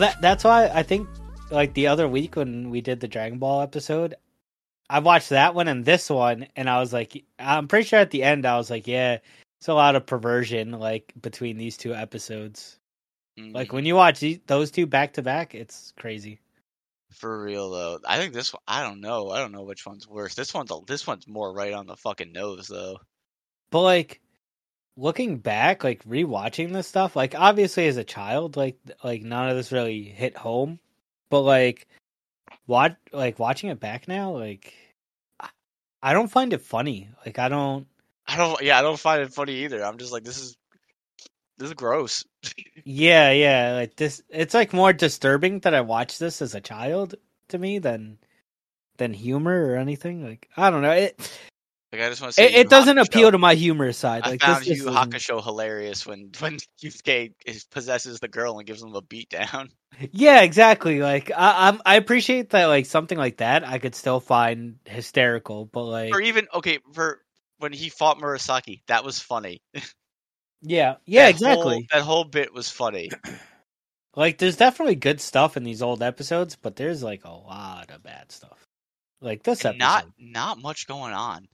That that's why I think like the other week when we did the Dragon Ball episode, I watched that one and this one, and I was like, I'm pretty sure at the end I was like, yeah, it's a lot of perversion like between these two episodes. Like Mhm. when you watch these, those two back to back, it's crazy. For real though, I think this one. I don't know. I don't know which one's worse. This one's a, this one's more right on the fucking nose though. But like looking back, like rewatching this stuff, like obviously as a child, like like none of this really hit home. But like watch like watching it back now, like I- I don't find it funny. Like I don't I don't. Yeah, I don't find it funny either. I'm just like this is this is gross. Yeah, yeah, like this it's like more disturbing that I watched this as a child to me than than humor or anything. Like I don't know. It Like I just want to say it, it doesn't appeal to my humor side. I Like found this Yu just Yu isn't- Hakusho hilarious when when Yusuke possesses the girl and gives him a beat down. Yeah, exactly. Like I, I'm, I appreciate that. Like something like that, I could still find hysterical. But like, Or even okay for when he fought Murasaki, that was funny. yeah, yeah, That exactly. whole- that whole bit was funny. Like, there's definitely good stuff in these old episodes, but there's like a lot of bad stuff. Like this and episode. not not much going on.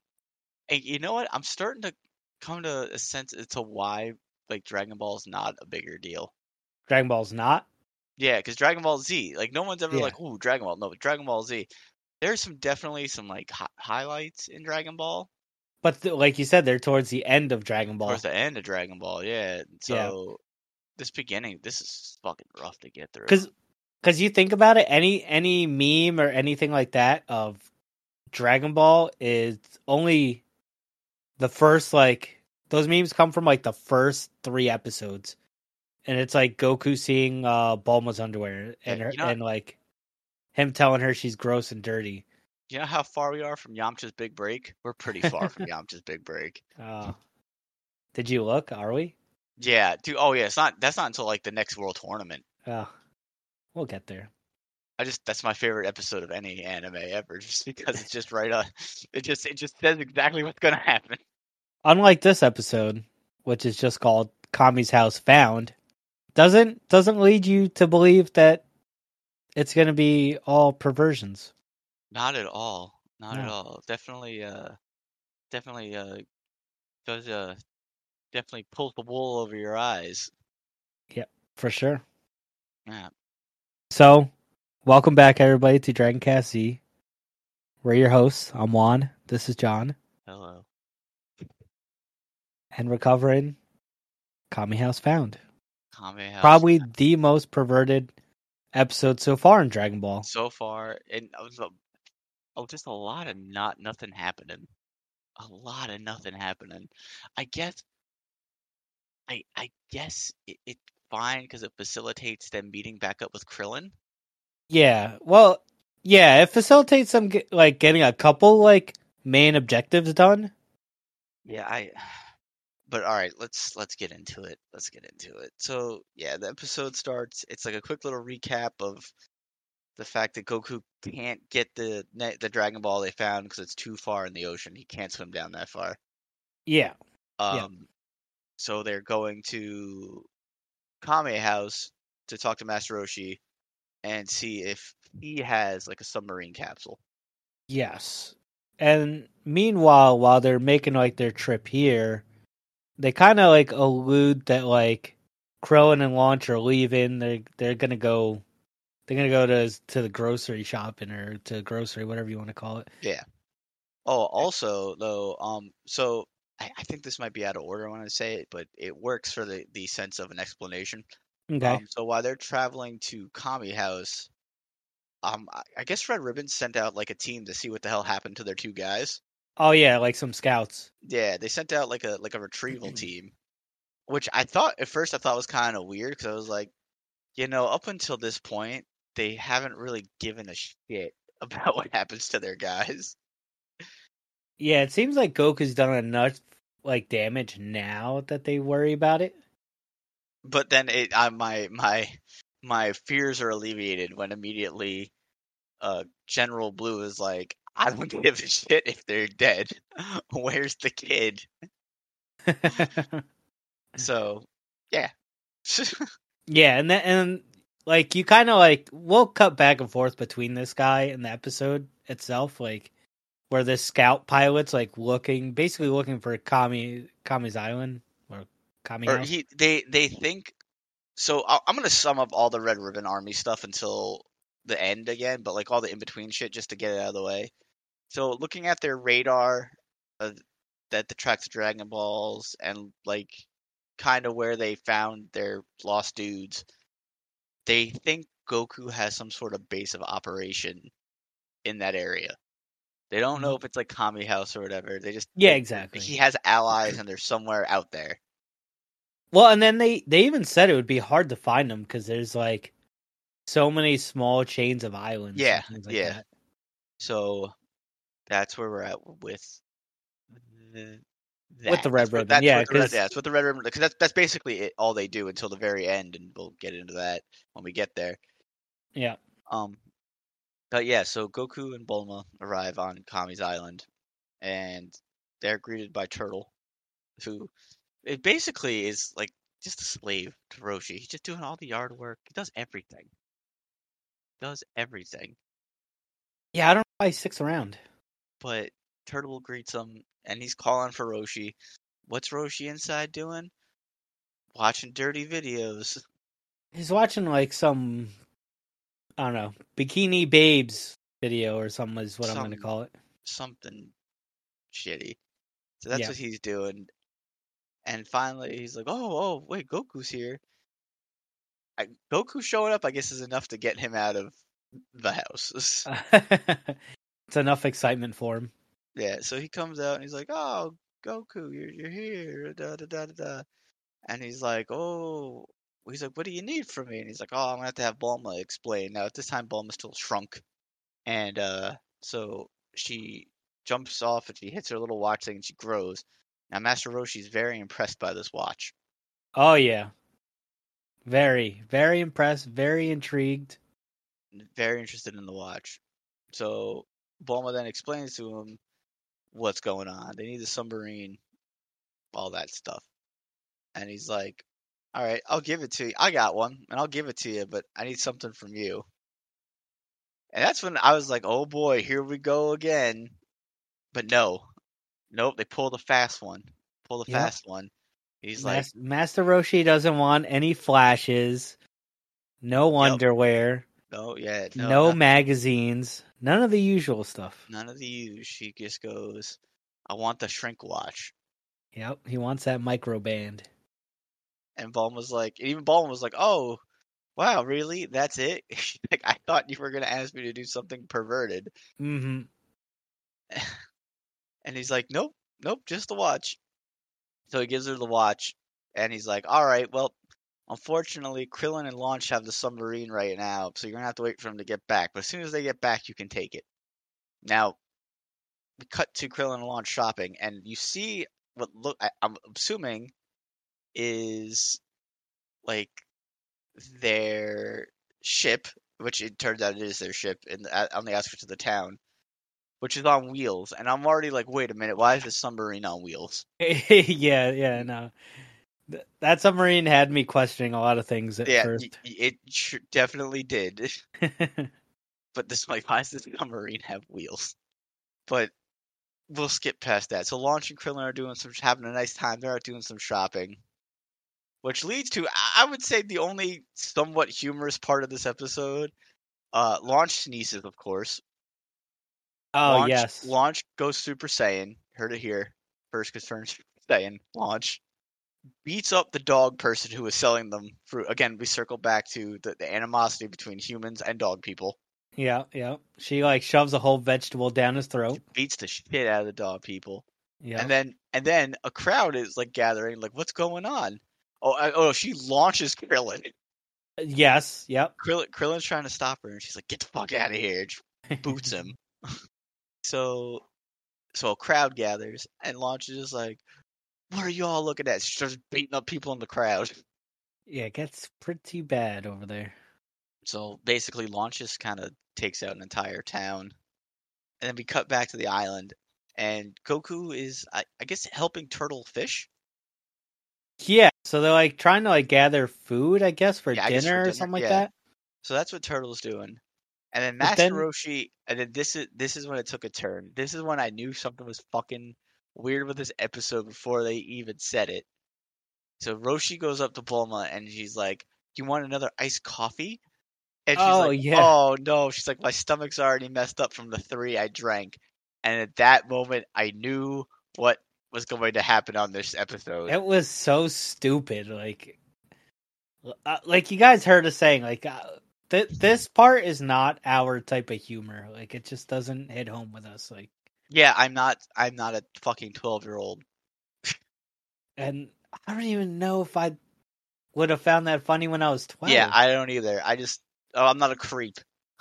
And you know what? I'm starting to come to a sense as to why like Dragon Ball is not a bigger deal. Dragon Ball's not. Yeah, because Dragon Ball Z, like no one's ever Yeah. like, "Ooh, Dragon Ball." No, but Dragon Ball Z. There's some definitely some like hi- highlights in Dragon Ball But th- like you said, they're towards the end of Dragon Ball. towards the end of Dragon Ball. Yeah, Yeah. so this beginning, this is fucking rough to get through. because because you think about it any any meme or anything like that of dragon ball is only the first like those memes come from like the first three episodes and it's like goku seeing uh bulma's underwear and her, you know- and like him telling her she's gross and dirty you know how far we are from Yamcha's big break? We're pretty far from Yamcha's big break. uh did you look are we Yeah, dude. Oh yeah, it's not. That's not until like the next World Tournament. oh we'll get there I just that's my favorite episode of any anime ever, just because it's just right on. It just it just says exactly what's gonna happen. unlike this episode, which is just called Kami's House Found, doesn't doesn't lead you to believe that it's going to be all perversions. Not at all. Not at all. Definitely. Uh, definitely. Uh, does uh, definitely pulls the wool over your eyes. Yep, for sure. Yeah. So, welcome back everybody to Dragon Cast Z. We're your hosts. I'm Juan. This is John, Hello. and we're covering Kami House Found. Kame House. Probably the most perverted episode so far in Dragon Ball. so far, and oh, just a lot of not nothing happening. A lot of nothing happening. I guess. I I guess it, it's fine because it facilitates them meeting back up with Krillin. Yeah. Well, yeah, it facilitates them get, like getting a couple like main objectives done. Yeah, I. But all right, let's let's get into it. Let's get into it. So yeah, the episode starts. It's like a quick little recap of the fact that Goku can't get the the Dragon Ball they found because it's too far in the ocean. He can't swim down that far. Yeah. Um, Yeah. so they're going to Kame House to talk to Master Roshi and see if he has like a submarine capsule. Yes. And meanwhile, while they're making like their trip here, they kind of like allude that like Krillin and Launch are leaving. They're they're gonna go. They're gonna go to to the grocery shopping or to grocery, whatever you want to call it. Yeah. Oh, also though, um, so I, I think this might be out of order when I say it, but it works for the the sense of an explanation. Okay. Um, so while they're traveling to Kami House, um, I, guess Red Ribbon sent out like a team to see what the hell happened to their two guys. oh yeah, like some scouts. Yeah, they sent out like a like a retrieval team, which I thought at first I thought was kind of weird because I was like, you know, up until this point, they haven't really given a shit about what happens to their guys. Yeah, it seems like Goku's done enough like damage now that they worry about it. But then it, I, my my my fears are alleviated when immediately, uh, General Blue is like, I don't give a shit if they're dead. Where's the kid? So, yeah. Yeah, and then and like you kind of like we'll cut back and forth between this guy and the episode itself, like where this scout pilot's like looking, basically looking for Kami Kami's island or Kami or house. he they they think so I- i'm gonna sum up all the red ribbon army stuff until the end again but like all the in-between shit just to get it out of the way so looking at their radar uh, that the tracks dragon balls and like kind of where they found their lost dudes they think goku has some sort of base of operation in that area they don't know if it's like kami house or whatever they just Yeah, exactly. he has allies and they're somewhere out there Well, and then they they even said it would be hard to find them because there's like so many small chains of islands. Yeah, like yeah. that. So that's where we're at with the, With the red ribbon, that's yeah, red- yeah, that's what the red ribbon because that's that's basically it, all they do until the very end, and we'll get into that when we get there. Yeah. Um, but yeah, so Goku and Bulma arrive on Kami's island, and they're greeted by Turtle, who it basically is like just a slave to Roshi. He's just doing all the yard work. He does everything. He Does everything. Yeah, I don't know why he sticks around. but Turtle greets him and he's calling for Roshi. What's Roshi inside doing? Watching dirty videos. He's watching like some I don't know, bikini babes video or something is what I'm gonna call it. Something shitty. So that's Yeah. what he's doing. And finally he's like, Oh, oh, wait, Goku's here. I, Goku showing up, I guess, is enough to get him out of the house. it's enough excitement for him. Yeah, so he comes out and he's like, "Oh, Goku, you're you're here." Da da da da da. And he's like, "Oh." He's like, "What do you need from me?" And he's like, "Oh, I'm gonna have to have Bulma explain." Now at this time, Bulma's still shrunk, and uh, so she jumps off and she hits her little watch thing and she grows. Now Master Roshi's very impressed by this watch. Oh yeah. Very, very impressed, very intrigued. very interested in the watch. So Bulma then explains to him what's going on. They need the submarine, all that stuff. And he's like, All right, I'll give it to you. I got one, and I'll give it to you, but I need something from you. And that's when I was like, Oh boy, here we go again. But no. Nope, they pull the fast one. Pull the Yep. fast one. He's like, Master Roshi doesn't want any flashes, no Yep. underwear, No, yeah, no, no, magazines, none of the usual stuff. none of the use. She just goes, I want the shrink watch. Yep, he wants that micro band. And Bulma was like, even Bulma was like, "Oh, wow, really? That's it? like, I thought you were gonna ask me to do something perverted." hmm And he's like, "Nope, nope, just the watch." So he gives her the watch, and he's like, "All right, well, unfortunately, Krillin and Launch have the submarine right now, so you're gonna have to wait for them to get back. But as soon as they get back, you can take it." Now, we cut to Krillin and Launch shopping, and you see what look I, I'm assuming is like their ship, which it turns out it is their ship in the, on the outskirts of the town, which is on wheels. And I'm already like, wait a minute, why is this submarine on wheels? yeah, yeah, no. Th- That submarine had me questioning a lot of things at yeah, first. y- it sh- definitely did. but this like, why does this submarine have wheels? But we'll skip past that. So Launch and Krillin are doing some having a nice time. They're out doing some shopping. Which leads to I I would say the only somewhat humorous part of this episode. Uh Launch sneezes, of course. Oh Launch, yes, Launch goes Super Saiyan. Heard it here. First concern Super Saiyan. Launch beats up the dog person who was selling them fruit. Again, we circle back to the, the animosity between humans and dog people. yeah, yeah. She like shoves a whole vegetable down his throat. Beats the shit out of the dog people. Yeah, And then and then a crowd is like gathering, like, what's going on? Oh, I, oh, she launches Krillin. yes, yep. Krillin. Krillin's trying to stop her, and she's like, "Get the fuck out of here!" Boots him. so, so a crowd gathers, and Launch is like, "What are you all looking at?" She starts beating up people in the crowd. Yeah, it gets pretty bad over there. So basically, Launch just kind of takes out an entire town, and then we cut back to the island, and Goku is, I, I guess, helping Turtle fish. Yeah, so they're like trying to like gather food, I guess, for Yeah, I guess for dinner or dinner, something like yeah. that. So that's what Turtle's doing. And then Master then- Roshi, and then this is this is when it took a turn. This is when I knew something was fucking weird with this episode before they even said it. So Roshi goes up to Bulma and she's like, "You want another iced coffee?" And she's Oh, like, yeah. "Oh no!" She's like, "My stomach's already messed up from the three I drank." And at that moment, I knew what was going to happen on this episode. It was so stupid. Like, uh, like you guys heard us saying, like, uh, th- this part is not our type of humor. Like, it just doesn't hit home with us. Like, Yeah, I'm not. I'm not a fucking twelve year old. and I don't even know if I would have found that funny when I was twelve. Yeah, I don't either. I just. Oh, I'm not a creep.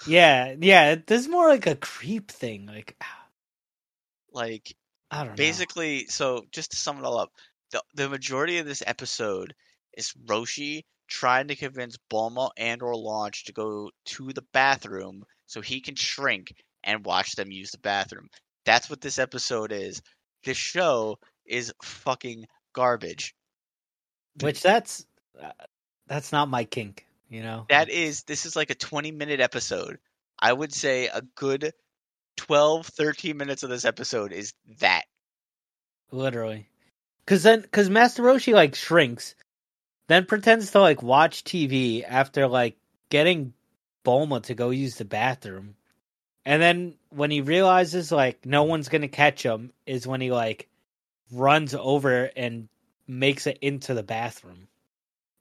yeah, yeah. This is more like a creep thing. Like, ah. Like I don't know. basically, so just to sum it all up, the the majority of this episode is Roshi trying to convince Bulma and or Launch to go to the bathroom so he can shrink and watch them use the bathroom. That's what this episode is. This show is fucking garbage. which that's uh, that's not my kink. You know That is this is like a 20 minute episode. I would say a good 12 13 minutes of this episode is that. literally. Cause then, cause Master Roshi like shrinks, then pretends to like watch TV after like getting Bulma to go use the bathroom, and then when he realizes like no one's gonna catch him, is when he like runs over and makes it into the bathroom,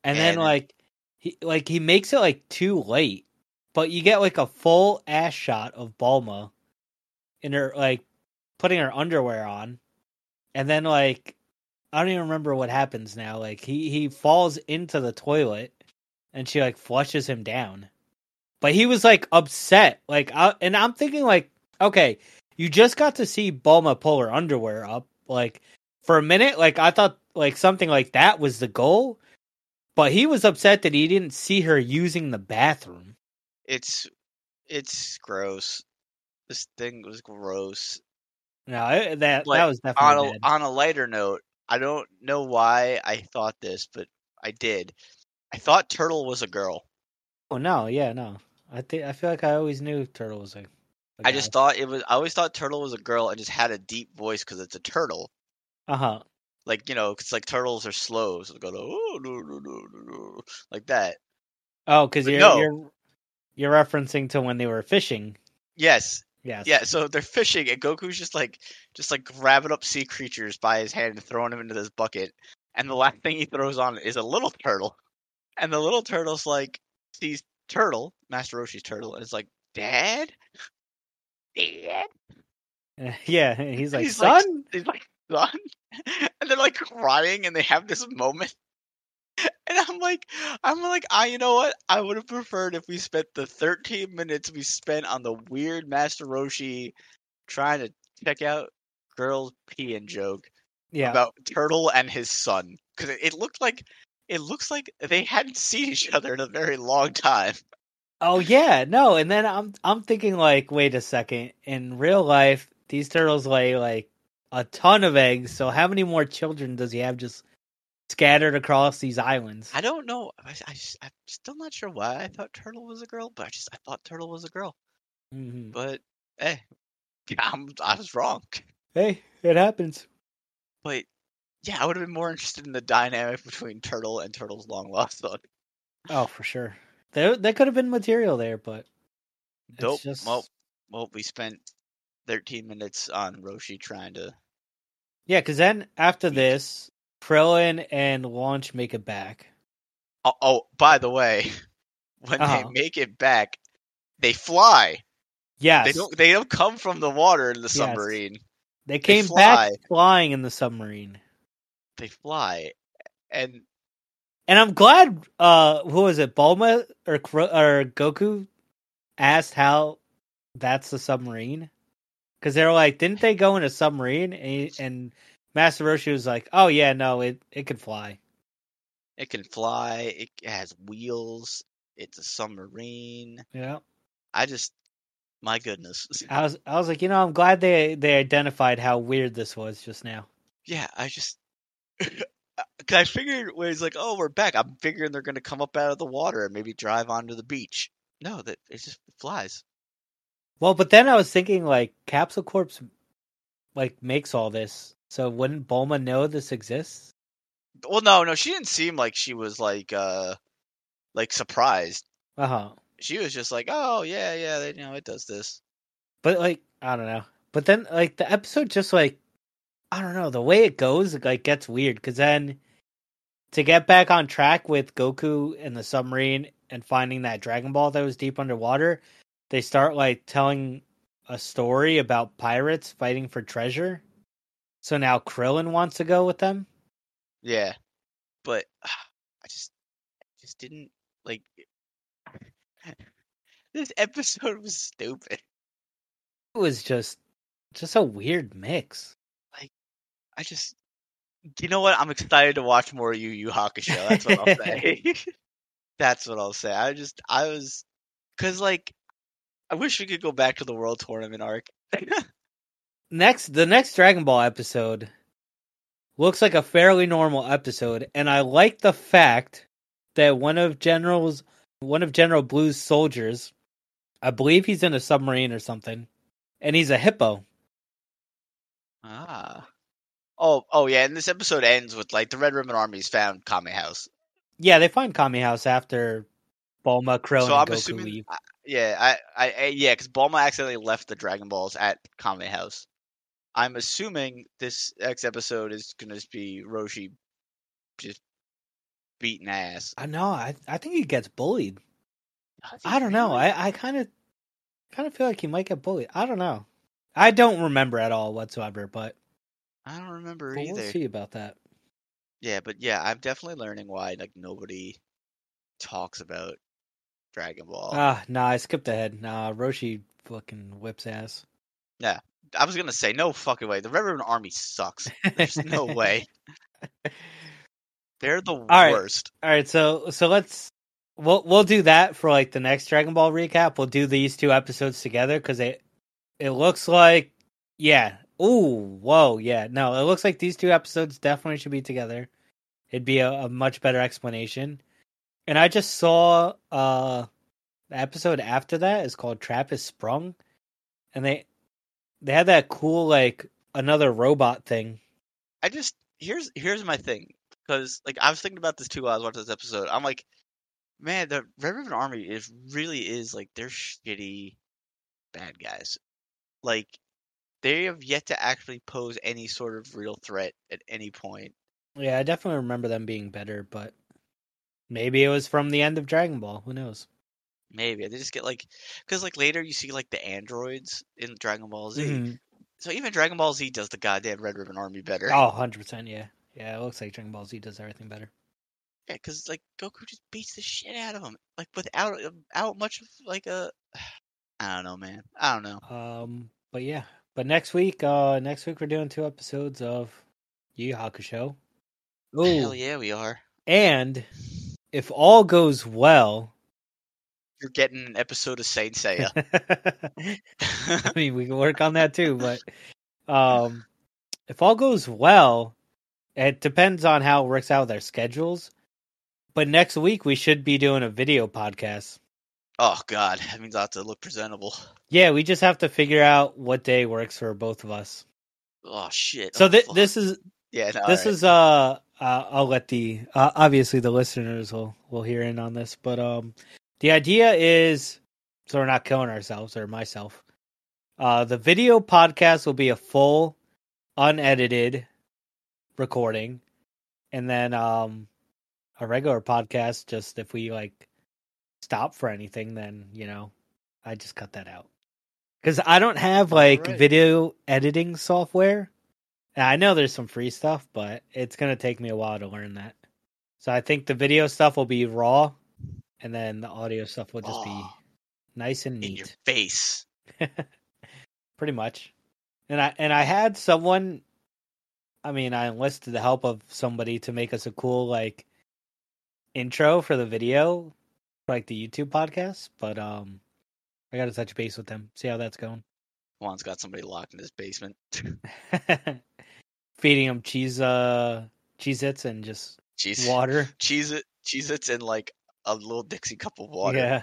and then like he like he makes it like too late, but you get like a full ass shot of Bulma in her like putting her underwear on, and then like I don't even remember what happens now. Like he he falls into the toilet, and she like flushes him down. But he was like upset, like, I, and I'm thinking like, okay, you just got to see Bulma pull her underwear up, like for a minute. Like I thought like something like that was the goal, but he was upset that he didn't see her using the bathroom. It's it's gross. This thing was gross. No, that Like, that was On definitely a bad. on a lighter note, I don't know why I thought this, but I did. I thought Turtle was a girl. Oh no, yeah, no. I think I feel like I always knew Turtle was a. a I just thought it was. I always thought Turtle was a girl and just had a deep voice because it's a turtle. Uh huh. Like you know, it's like turtles are slow, so they go oh no no no no no like that. Oh, because you're no. you're you're referencing to when they were fishing. Yes, Yes. yeah. So they're fishing, and Goku's just like just like grabbing up sea creatures by his hand and throwing them into this bucket. And the last thing he throws on is a little turtle, and the little turtle's like sees turtle, Master Roshi's turtle, and is like, "Dad, Dad." Yeah. He's like, He's like, son. he's like, son, and they're like crying, and they have this moment, and I'm like, I'm like, I, you know what? I would have preferred if we spent the 13 minutes we spent on the weird Master Roshi trying to check out girls peeing joke yeah. about Turtle and his son, because it, it looked like. It looks like they hadn't seen each other in a very long time. oh yeah. No. And then I'm I'm thinking like, wait a second. In real life, these turtles lay like a ton of eggs. So how many more children does he have just scattered across these islands? I don't know. I, I, I'm still not sure why I thought Turtle was a girl, but I just I thought Turtle was a girl. Mhm. But hey, I'm, I was wrong. Hey, it happens. But yeah, I would have been more interested in the dynamic between Turtle and Turtle's long lost son. Oh, for sure. There, there could have been material there, but it's Dope. just Well, well, we spent 13 minutes on Roshi trying to. yeah. Because then after this, Krillin and Launch make it back. Oh, oh by the way, when Uh-huh. they make it back, they fly. Yes, They don't. They don't come from the water in the submarine. They came fly. back flying in the submarine. They fly, and And I'm glad uh who was it, Bulma or or Goku asked how that's the submarine? Cuz they were like, didn't they go in a submarine? And, and Master Roshi was like, "Oh yeah, no, it it could fly." it can fly. It has wheels. It's a submarine. Yeah. I just, my goodness. I was I was like, you know, I'm glad they they identified how weird this was just now. yeah, I just, cause I figured when he's like, "Oh, we're back," I'm figuring they're gonna come up out of the water and maybe drive onto the beach. No, that it just flies. Well, but then I was thinking like Capsule Corp like makes all this, so wouldn't Bulma know this exists? Well, no, no, she didn't seem like she was like uh like surprised. Uh huh. She was just like, "Oh yeah, yeah, they, you know, it does this." But like I don't know. But then like the episode just like I don't know the way it goes it, like gets weird because then to get back on track with Goku and the submarine and finding that Dragon Ball that was deep underwater, they start like telling a story about pirates fighting for treasure. So now Krillin wants to go with them. Yeah, but I just, I just didn't like. this episode was stupid. It was just, just a weird mix. Like I just, you know what? I'm excited to watch more Yu Yu Hakusho. That's what I'll say. That's what I'll say. I just, I was, cause like, I wish we could go back to the World Tournament arc. Next, the next Dragon Ball episode looks like a fairly normal episode, and I like the fact that one of General's, one of General Blue's soldiers, I believe he's in a submarine or something, and he's a hippo. Ah. Oh, oh yeah, and this episode ends with like the Red Ribbon Army's found Kami House. Yeah, they find Kami House after Bulma, Krillin, so I'm Goku assuming, leave. I- yeah, I, I, I yeah, because Bulma accidentally left the Dragon Balls at Kami House. I'm assuming this next episode is gonna be Roshi just beating ass. I know. I I think he gets bullied. He I don't know. really? I I kind of kind of feel like he might get bullied. I don't know. I don't remember at all whatsoever, but, I don't remember but either. we'll see about that. Yeah, but yeah, I'm definitely learning why like nobody talks about Dragon Ball. Ah, nah, I skipped ahead. Nah, Roshi fucking whips ass. I was gonna say no fucking way. The Red Ribbon Army sucks. There's no way. They're the worst. All right, so so let's we'll we'll do that for like the next Dragon Ball recap. We'll do these two episodes together because it it looks like yeah. Ooh, whoa, yeah. No, it looks like these two episodes definitely should be together. It'd be a, a much better explanation. And I just saw uh the episode after that is called Trap is Sprung, and they they had that cool like another robot thing. I just here's here's my thing because like I was thinking about this too while I was watching this episode. I'm like, man, the Red Ribbon Army is really is like they're shitty bad guys. Like they have yet to actually pose any sort of real threat at any point. Yeah, I definitely remember them being better, but maybe it was from the end of Dragon Ball. Who knows? Maybe they just get like because like later you see like the androids in Dragon Ball Z. Mhm. So even Dragon Ball Z does the goddamn Red Ribbon Army better. Oh, 100%, yeah. Yeah, it looks like Dragon Ball Z does everything better. Yeah, because like Goku just beats the shit out of him, like without out much of like a. I don't know, man. I don't know. Um, but yeah. But next week, uh next week we're doing two episodes of Yu Hakusho. Hell yeah, we are. And if all goes well, You're getting an episode of Saint Seiya. I mean, we can work on that too, but um, if all goes well, it depends on how it works out with our schedules. But next week we should be doing a video podcast. oh God, that means I have to look presentable. Yeah, we just have to figure out what day works for both of us. Oh shit. So oh, th- this is yeah. No, this alright. is uh, uh I'll let the uh, obviously the listeners will will hear in on this, but um the idea is so we're not killing ourselves or myself. Uh the video podcast will be a full unedited recording and then um a regular podcast just if we like stop for anything then, you know, I just cut that out. Cuz I don't have like Alright. video editing software. And I know there's some free stuff, but it's gonna take me a while to learn that. So I think the video stuff will be raw, and then the audio stuff will just be Oh, nice and in your neat, face. pretty much. And I and I had someone. I mean, I enlisted the help of somebody to make us a cool like intro for the video, for, like the YouTube podcast. But um, I got to touch base with them, see how that's going. Juan's got somebody locked in his basement. Feeding him cheese, uh, Cheez Its and just Jeez. water. Cheese it, cheese it's in like a little Dixie cup of water. Yeah.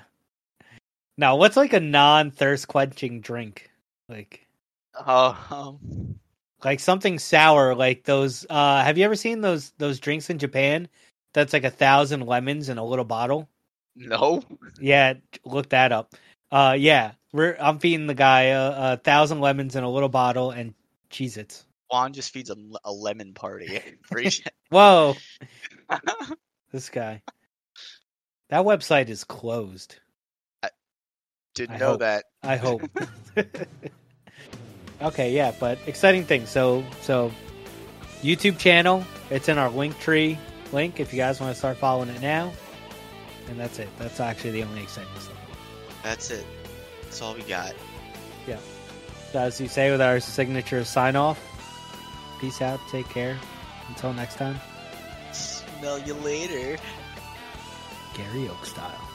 Now, what's like a non thirst quenching drink? Like Oh, um, like something sour, like those uh have you ever seen those those drinks in Japan? That's like a thousand lemons in a little bottle. no. Yeah, look that up. Uh yeah. We're I'm feeding the guy a, a thousand lemons in a little bottle and Cheez Its. Juan just feeds a, a lemon party. Whoa, this guy. That website is closed. I Didn't I know hope. that. I hope. okay, yeah, but exciting thing. So, so YouTube channel. It's in our link tree link if you guys want to start following it now. And that's it. That's actually the only exciting stuff. That's it. That's all we got. Yeah. So as you say with our signature sign off, peace out. Take care. Until next time, Smell you later. Gary Oak style.